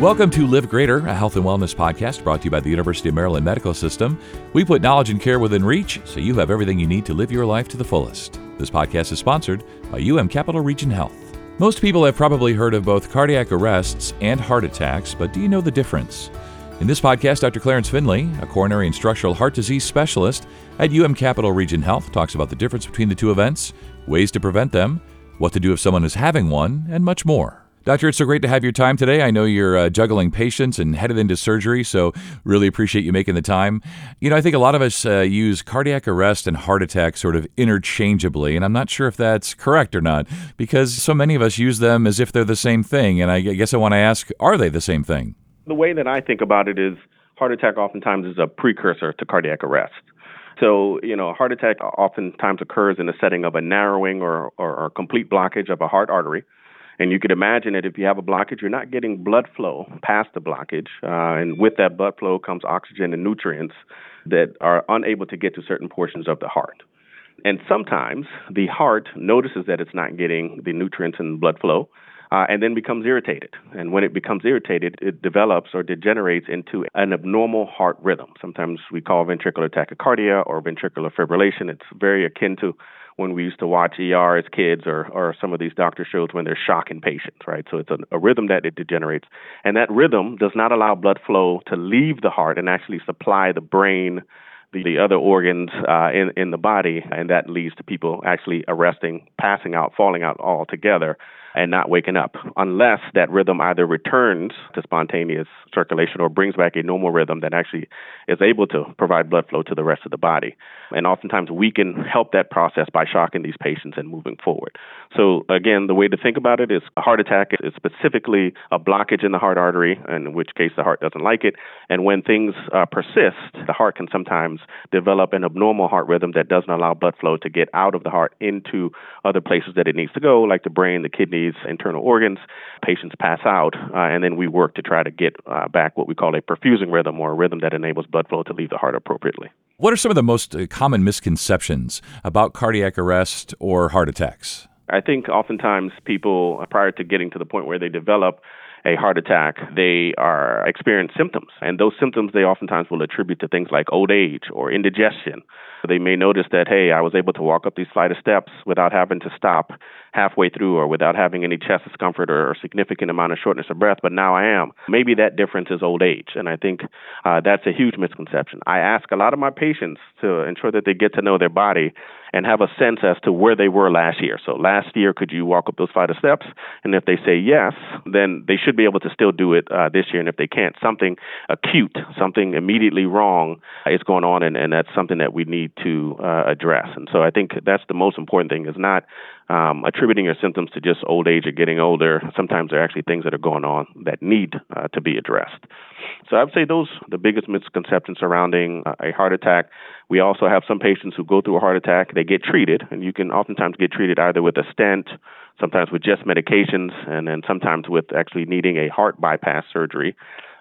Welcome to Live Greater, a health and wellness podcast brought to you by the University of Maryland Medical System. We put knowledge and care within reach so you have everything you need to live your life to the fullest. This podcast is sponsored by UM Capital Region Health. Most people have probably heard of both cardiac arrests and heart attacks, but do you know the difference? In this podcast, Dr. Clarence Findley, a coronary and structural heart disease specialist at UM Capital Region Health, talks about the difference between the two events, ways to prevent them, what to do if someone is having one, and much more. Doctor, it's so great to have your time today. I know you're uh, juggling patients and headed into surgery, so really appreciate you making the time. You know, I think a lot of us uh, use cardiac arrest and heart attack sort of interchangeably, and I'm not sure if that's correct or not because so many of us use them as if they're the same thing. And I guess I want to ask are they the same thing? The way that I think about it is heart attack oftentimes is a precursor to cardiac arrest. So, you know, a heart attack oftentimes occurs in the setting of a narrowing or, or, or complete blockage of a heart artery and you could imagine that if you have a blockage, you're not getting blood flow past the blockage. Uh, and with that blood flow comes oxygen and nutrients that are unable to get to certain portions of the heart. And sometimes the heart notices that it's not getting the nutrients and blood flow. Uh, and then becomes irritated. And when it becomes irritated, it develops or degenerates into an abnormal heart rhythm. Sometimes we call ventricular tachycardia or ventricular fibrillation. It's very akin to when we used to watch ER as kids or, or some of these doctor shows when they're shocking patients, right? So it's a, a rhythm that it degenerates. And that rhythm does not allow blood flow to leave the heart and actually supply the brain, the, the other organs uh, in, in the body. And that leads to people actually arresting, passing out, falling out altogether and not waking up unless that rhythm either returns to spontaneous circulation or brings back a normal rhythm that actually is able to provide blood flow to the rest of the body. And oftentimes we can help that process by shocking these patients and moving forward. So again, the way to think about it is a heart attack is specifically a blockage in the heart artery, in which case the heart doesn't like it. And when things uh, persist, the heart can sometimes develop an abnormal heart rhythm that doesn't allow blood flow to get out of the heart into other places that it needs to go, like the brain, the internal organs. Patients pass out, uh, and then we work to try to get uh, back what we call a perfusing rhythm or a rhythm that enables blood flow to leave the heart appropriately. What are some of the most uh, common misconceptions about cardiac arrest or heart attacks? I think oftentimes people, uh, prior to getting to the point where they develop a heart attack, they are experience symptoms, and those symptoms they oftentimes will attribute to things like old age or indigestion. They may notice that, hey, I was able to walk up these flight of steps without having to stop halfway through or without having any chest discomfort or, or significant amount of shortness of breath, but now I am. Maybe that difference is old age, and I think uh, that's a huge misconception. I ask a lot of my patients to ensure that they get to know their body and have a sense as to where they were last year. So last year, could you walk up those of steps? And if they say yes, then they should be able to still do it uh, this year. And if they can't, something acute, something immediately wrong is going on, and, and that's something that we need to uh, address. And so I think that's the most important thing is not um, attributing your symptoms to just old age or getting older. Sometimes there are actually things that are going on that need uh, to be addressed. So I would say those the biggest misconceptions surrounding uh, a heart attack. We also have some patients who go through a heart attack, they get treated, and you can oftentimes get treated either with a stent, sometimes with just medications, and then sometimes with actually needing a heart bypass surgery.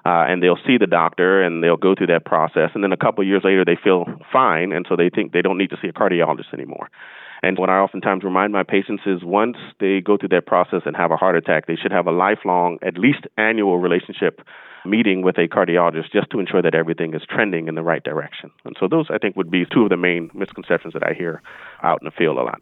Uh, and they'll see the doctor and they'll go through that process. And then a couple of years later, they feel fine, and so they think they don't need to see a cardiologist anymore. And what I oftentimes remind my patients is once they go through that process and have a heart attack, they should have a lifelong, at least annual relationship meeting with a cardiologist just to ensure that everything is trending in the right direction. And so those, I think, would be two of the main misconceptions that I hear out in the field a lot.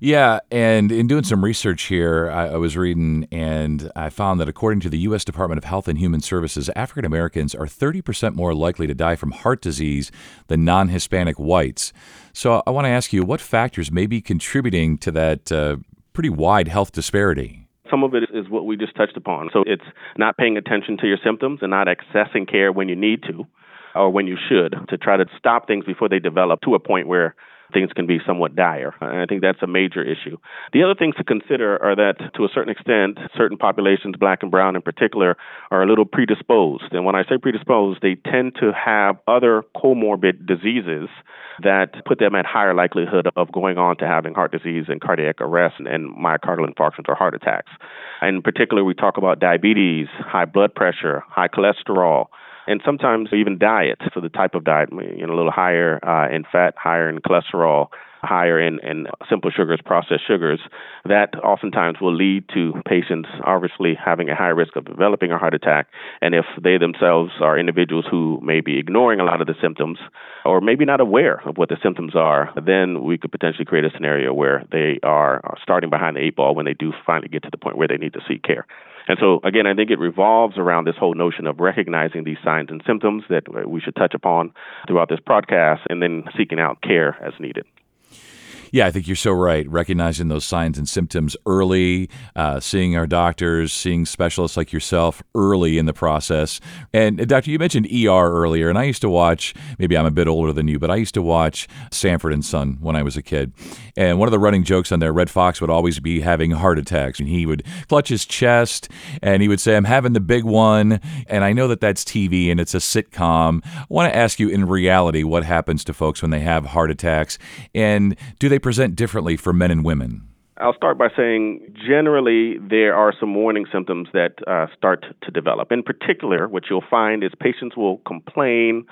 Yeah, and in doing some research here, I, I, was reading and I found that according to the U.S. Department of Health and Human Services, African Americans are 30% more likely to die from heart disease than non Hispanic whites. So I want to ask you what factors may be contributing to that uh, pretty wide health disparity? Some of it is what we just touched upon. So it's not paying attention to your symptoms and not accessing care when you need to or when you should to try to stop things before they develop to a point where things can be somewhat dire. And I think that's a major issue. The other things to consider are that, to a certain extent, certain populations, black and brown in particular, are a little predisposed. And when I say predisposed, they tend to have other comorbid diseases that put them at higher likelihood of going on to having heart disease and cardiac arrest and myocardial infarctions or heart attacks. In particular, we talk about diabetes, high blood pressure, high cholesterol, and sometimes even diet. So the type of diet, you know, a little higher uh, in fat, higher in cholesterol, higher in, in simple sugars, processed sugars, that oftentimes will lead to patients obviously having a high risk of developing a heart attack. And if they themselves are individuals who may be ignoring a lot of the symptoms or maybe not aware of what the symptoms are, then we could potentially create a scenario where they are starting behind the eight ball when they do finally get to the point where they need to seek care. And so, again, I think it revolves around this whole notion of recognizing these signs and symptoms that we should touch upon throughout this podcast and then seeking out care as needed. Yeah, I think you're so right. Recognizing those signs and symptoms early, uh, seeing our doctors, seeing specialists like yourself early in the process. And, uh, Doctor, you mentioned ER earlier, and I used to watch, maybe I'm a bit older than you, but I used to watch Sanford and Son when I was a kid. And one of the running jokes on there, Redd Foxx would always be having heart attacks. And he would clutch his chest and he would say, I'm having the big one. And I know that that's TV and it's a sitcom. I want to ask you, in reality, what happens to folks when they have heart attacks? And do they they present differently for men and women? I'll start by saying generally there are some warning symptoms that uh, start to develop. In particular, what you'll find is patients will complain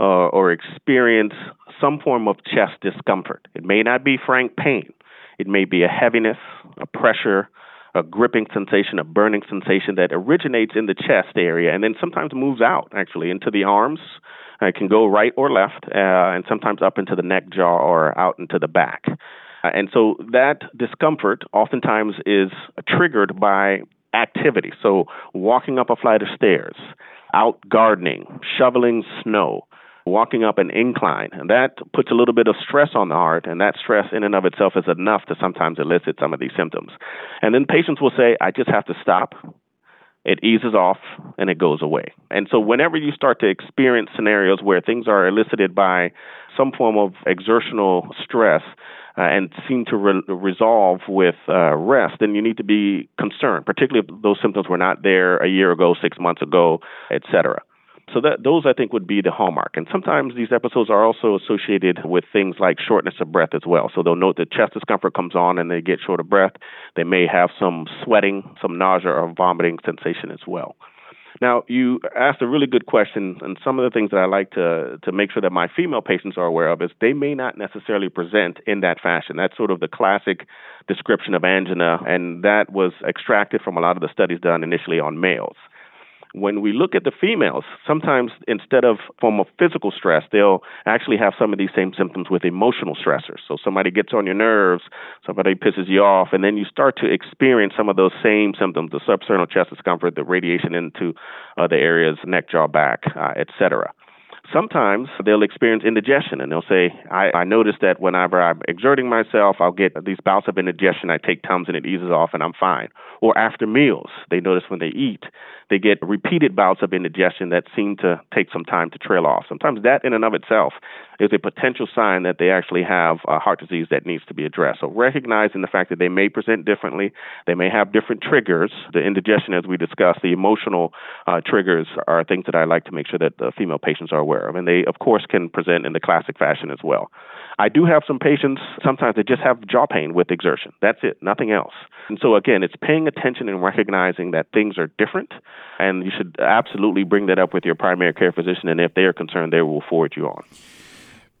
uh, or experience some form of chest discomfort. It may not be frank pain, it may be a heaviness, a pressure, a gripping sensation, a burning sensation that originates in the chest area and then sometimes moves out actually into the arms it can go right or left, uh, and sometimes up into the neck, jaw, or out into the back. Uh, and so that discomfort oftentimes is triggered by activity. So walking up a flight of stairs, out gardening, shoveling snow, walking up an incline. And that puts a little bit of stress on the heart, and that stress in and of itself is enough to sometimes elicit some of these symptoms. And then patients will say, I just have to stop it eases off and it goes away. And so, whenever you start to experience scenarios where things are elicited by some form of exertional stress uh, and seem to re- resolve with uh, rest, then you need to be concerned, particularly if those symptoms were not there a year ago, six months ago, et cetera. So that those I think would be the hallmark. And sometimes these episodes are also associated with things like shortness of breath as well. So they'll note that chest discomfort comes on and they get short of breath. They may have some sweating, some nausea or vomiting sensation as well. Now, you asked a really good question, and some of the things that I like to to make sure that my female patients are aware of is they may not necessarily present in that fashion. That's sort of the classic description of angina, and that was extracted from a lot of the studies done initially on males when we look at the females, sometimes instead of form of physical stress, they'll actually have some of these same symptoms with emotional stressors. So somebody gets on your nerves, somebody pisses you off, and then you start to experience some of those same symptoms: the substernal chest discomfort, the radiation into uh, the areas neck, jaw, back, uh, etc. Sometimes they'll experience indigestion and they'll say, I, I notice that whenever I'm exerting myself, I'll get these bouts of indigestion. I take Tums and it eases off and I'm fine. Or after meals, they notice when they eat, they get repeated bouts of indigestion that seem to take some time to trail off. Sometimes that in and of itself is a potential sign that they actually have a heart disease that needs to be addressed. So recognizing the fact that they may present differently, they may have different triggers. The indigestion, as we discussed, the emotional uh, triggers are things that I like to make sure that the female patients are aware of. And they, of course, can present in the classic fashion as well. I do have some patients, sometimes they just have jaw pain with exertion. That's it, nothing else. And so, again, it's paying attention and recognizing that things are different, and you should absolutely bring that up with your primary care physician. And if they are concerned, they will forward you on.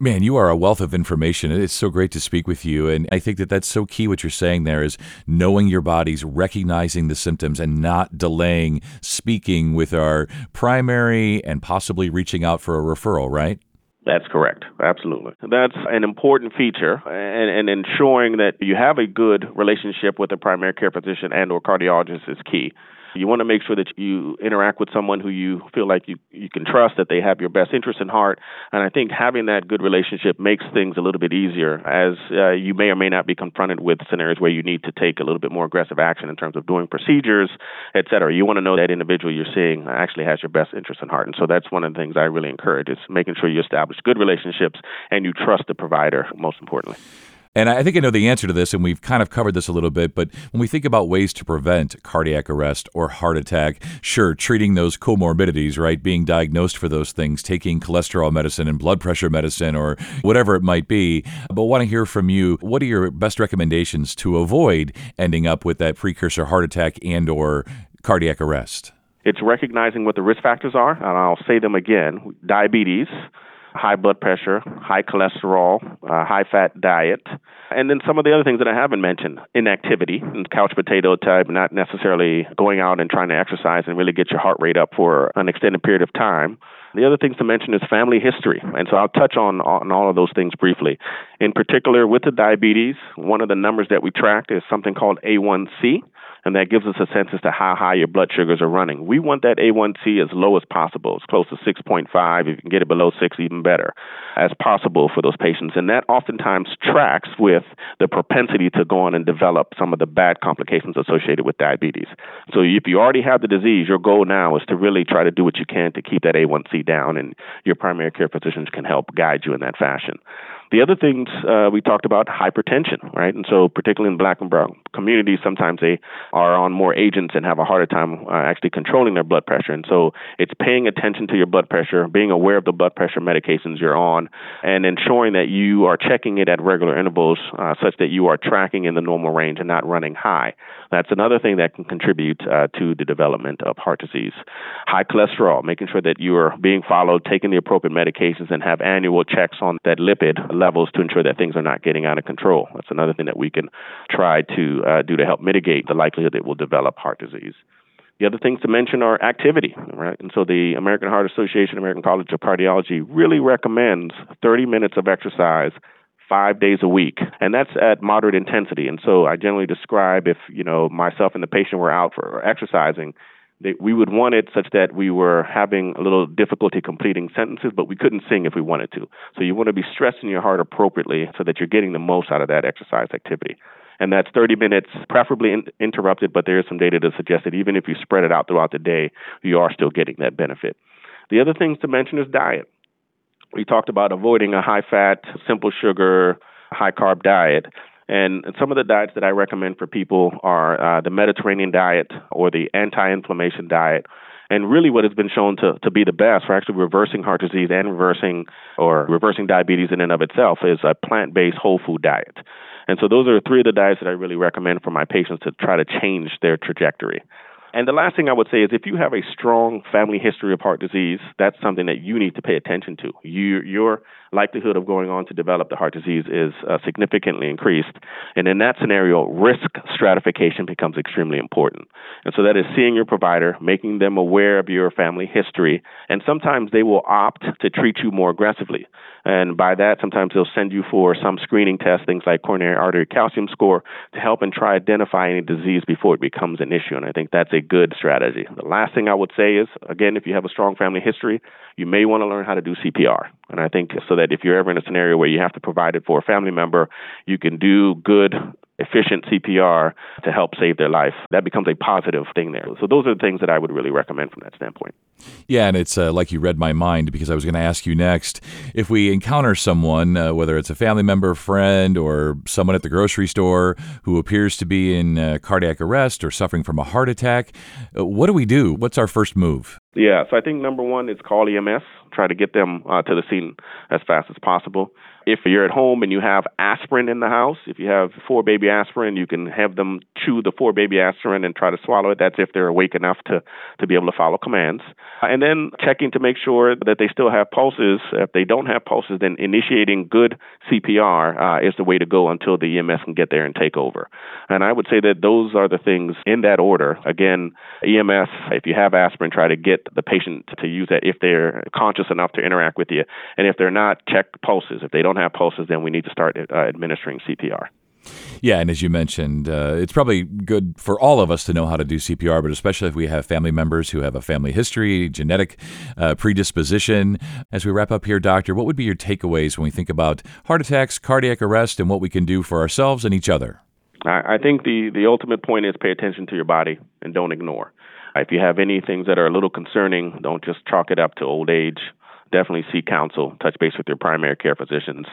Man, you are a wealth of information. It's so great to speak with you. And I think that that's so key what you're saying there is knowing your bodies, recognizing the symptoms, and not delaying speaking with our primary and possibly reaching out for a referral, right? That's correct. Absolutely. That's an important feature and, and ensuring that you have a good relationship with a primary care physician and or cardiologist is key. You want to make sure that you interact with someone who you feel like you, you can trust, that they have your best interest in heart. And I think having that good relationship makes things a little bit easier as uh, you may or may not be confronted with scenarios where you need to take a little bit more aggressive action in terms of doing procedures, et cetera. You want to know that individual you're seeing actually has your best interest in heart. And so that's one of the things I really encourage is making sure you establish good relationships and you trust the provider, most importantly. And I think I know the answer to this, and we've kind of covered this a little bit. But when we think about ways to prevent cardiac arrest or heart attack, sure, treating those comorbidities, right? Being diagnosed for those things, taking cholesterol medicine and blood pressure medicine or whatever it might be. But want to hear from you. What are your best recommendations to avoid ending up with that precursor heart attack and or cardiac arrest? It's recognizing what the risk factors are, and I'll say them again: diabetes high blood pressure, high cholesterol, uh, high fat diet, and then some of the other things that I haven't mentioned inactivity and couch potato type, not necessarily going out and trying to exercise and really get your heart rate up for an extended period of time. The other things to mention is family history. And so I'll touch on, on all of those things briefly. In particular, with the diabetes, one of the numbers that we track is something called A1C and that gives us a sense as to how high your blood sugars are running. We want that A1C as low as possible, as close to 6.5. If you can get it below 6, even better, as possible for those patients. And that oftentimes tracks with the propensity to go on and develop some of the bad complications associated with diabetes. So if you already have the disease, your goal now is to really try to do what you can to keep that A1C down, and your primary care physicians can help guide you in that fashion. The other things uh, we talked about hypertension, right? And so, particularly in black and brown communities, sometimes they are on more agents and have a harder time uh, actually controlling their blood pressure. And so, it's paying attention to your blood pressure, being aware of the blood pressure medications you're on, and ensuring that you are checking it at regular intervals uh, such that you are tracking in the normal range and not running high. That's another thing that can contribute uh, to the development of heart disease. High cholesterol, making sure that you are being followed, taking the appropriate medications, and have annual checks on that lipid levels to ensure that things are not getting out of control. That's another thing that we can try to uh, do to help mitigate the likelihood that we'll develop heart disease. The other things to mention are activity, right? And so the American Heart Association, American College of Cardiology really recommends 30 minutes of exercise five days a week and that's at moderate intensity and so i generally describe if you know myself and the patient were out for exercising they, we would want it such that we were having a little difficulty completing sentences, but we couldn't sing if we wanted to. So you want to be stressing your heart appropriately so that you're getting the most out of that exercise activity. And that's 30 minutes, preferably in, interrupted, but there is some data to suggest that even if you spread it out throughout the day, you are still getting that benefit. The other things to mention is diet. We talked about avoiding a high fat, simple sugar, high carb diet. And some of the diets that I recommend for people are uh, the Mediterranean diet or the anti inflammation diet. And really, what has been shown to, to be the best for actually reversing heart disease and reversing or reversing diabetes in and of itself is a plant based whole food diet. And so, those are three of the diets that I really recommend for my patients to try to change their trajectory. And the last thing I would say is if you have a strong family history of heart disease, that's something that you need to pay attention to. You, your likelihood of going on to develop the heart disease is uh, significantly increased. And in that scenario, risk stratification becomes extremely important. And so that is seeing your provider, making them aware of your family history, and sometimes they will opt to treat you more aggressively. And by that, sometimes they'll send you for some screening tests, things like coronary artery calcium score, to help and try identify any disease before it becomes an issue. And I think that's a good strategy. The last thing I would say is, again, if you have a strong family history, you may want to learn how to do CPR. And I think so that if you're ever in a scenario where you have to provide it for a family member, you can do good efficient CPR to help save their life. That becomes a positive thing there. So those are the things that I would really recommend from that standpoint. Yeah, and it's uh, like you read my mind because I was going to ask you next if we encounter someone, uh, whether it's a family member, friend, or someone at the grocery store who appears to be in uh, cardiac arrest or suffering from a heart attack, uh, what do we do? What's our first move? Yeah, so I think number one is call EMS. Try to get them uh, to the scene as fast as possible. If you're at home and you have aspirin in the house, if you have four baby aspirin, you can have them chew the four baby aspirin and try to swallow it. That's if they're awake enough to, to be able to follow commands. And then checking to make sure that they still have pulses. If they don't have pulses, then initiating good CPR uh, is the way to go until the EMS can get there and take over. And I would say that those are the things in that order. Again, EMS, if you have aspirin, try to get the patient to use that if they're conscious enough to interact with you. And if they're not, check pulses. If they don't have pulses, then we need to start uh, administering CPR. Yeah, and as you mentioned, uh, it's probably good for all of us to know how to do CPR, but especially if we have family members who have a family history, genetic uh, predisposition. As we wrap up here, Doctor, what would be your takeaways when we think about heart attacks, cardiac arrest, and what we can do for ourselves and each other? I, I think the, the ultimate point is pay attention to your body and don't ignore. If you have any things that are a little concerning, don't just chalk it up to old age. Definitely seek counsel, touch base with your primary care physicians,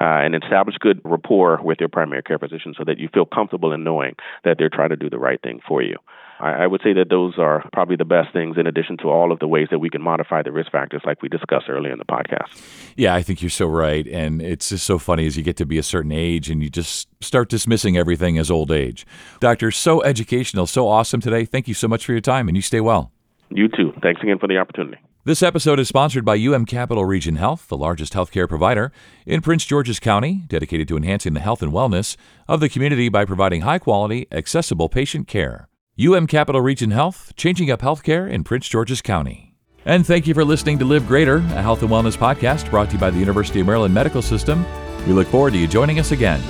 uh, and establish good rapport with your primary care physician so that you feel comfortable in knowing that they're trying to do the right thing for you. I, I would say that those are probably the best things in addition to all of the ways that we can modify the risk factors like we discussed earlier in the podcast. Yeah, I think you're so right. And it's just so funny as you get to be a certain age and you just start dismissing everything as old age. Doctor, so educational, so awesome today. Thank you so much for your time and you stay well. You too. Thanks again for the opportunity. This episode is sponsored by UM Capital Region Health, the largest healthcare provider in Prince George's County, dedicated to enhancing the health and wellness of the community by providing high quality, accessible patient care. UM Capital Region Health, changing up healthcare in Prince George's County. And thank you for listening to Live Greater, a health and wellness podcast brought to you by the University of Maryland Medical System. We look forward to you joining us again.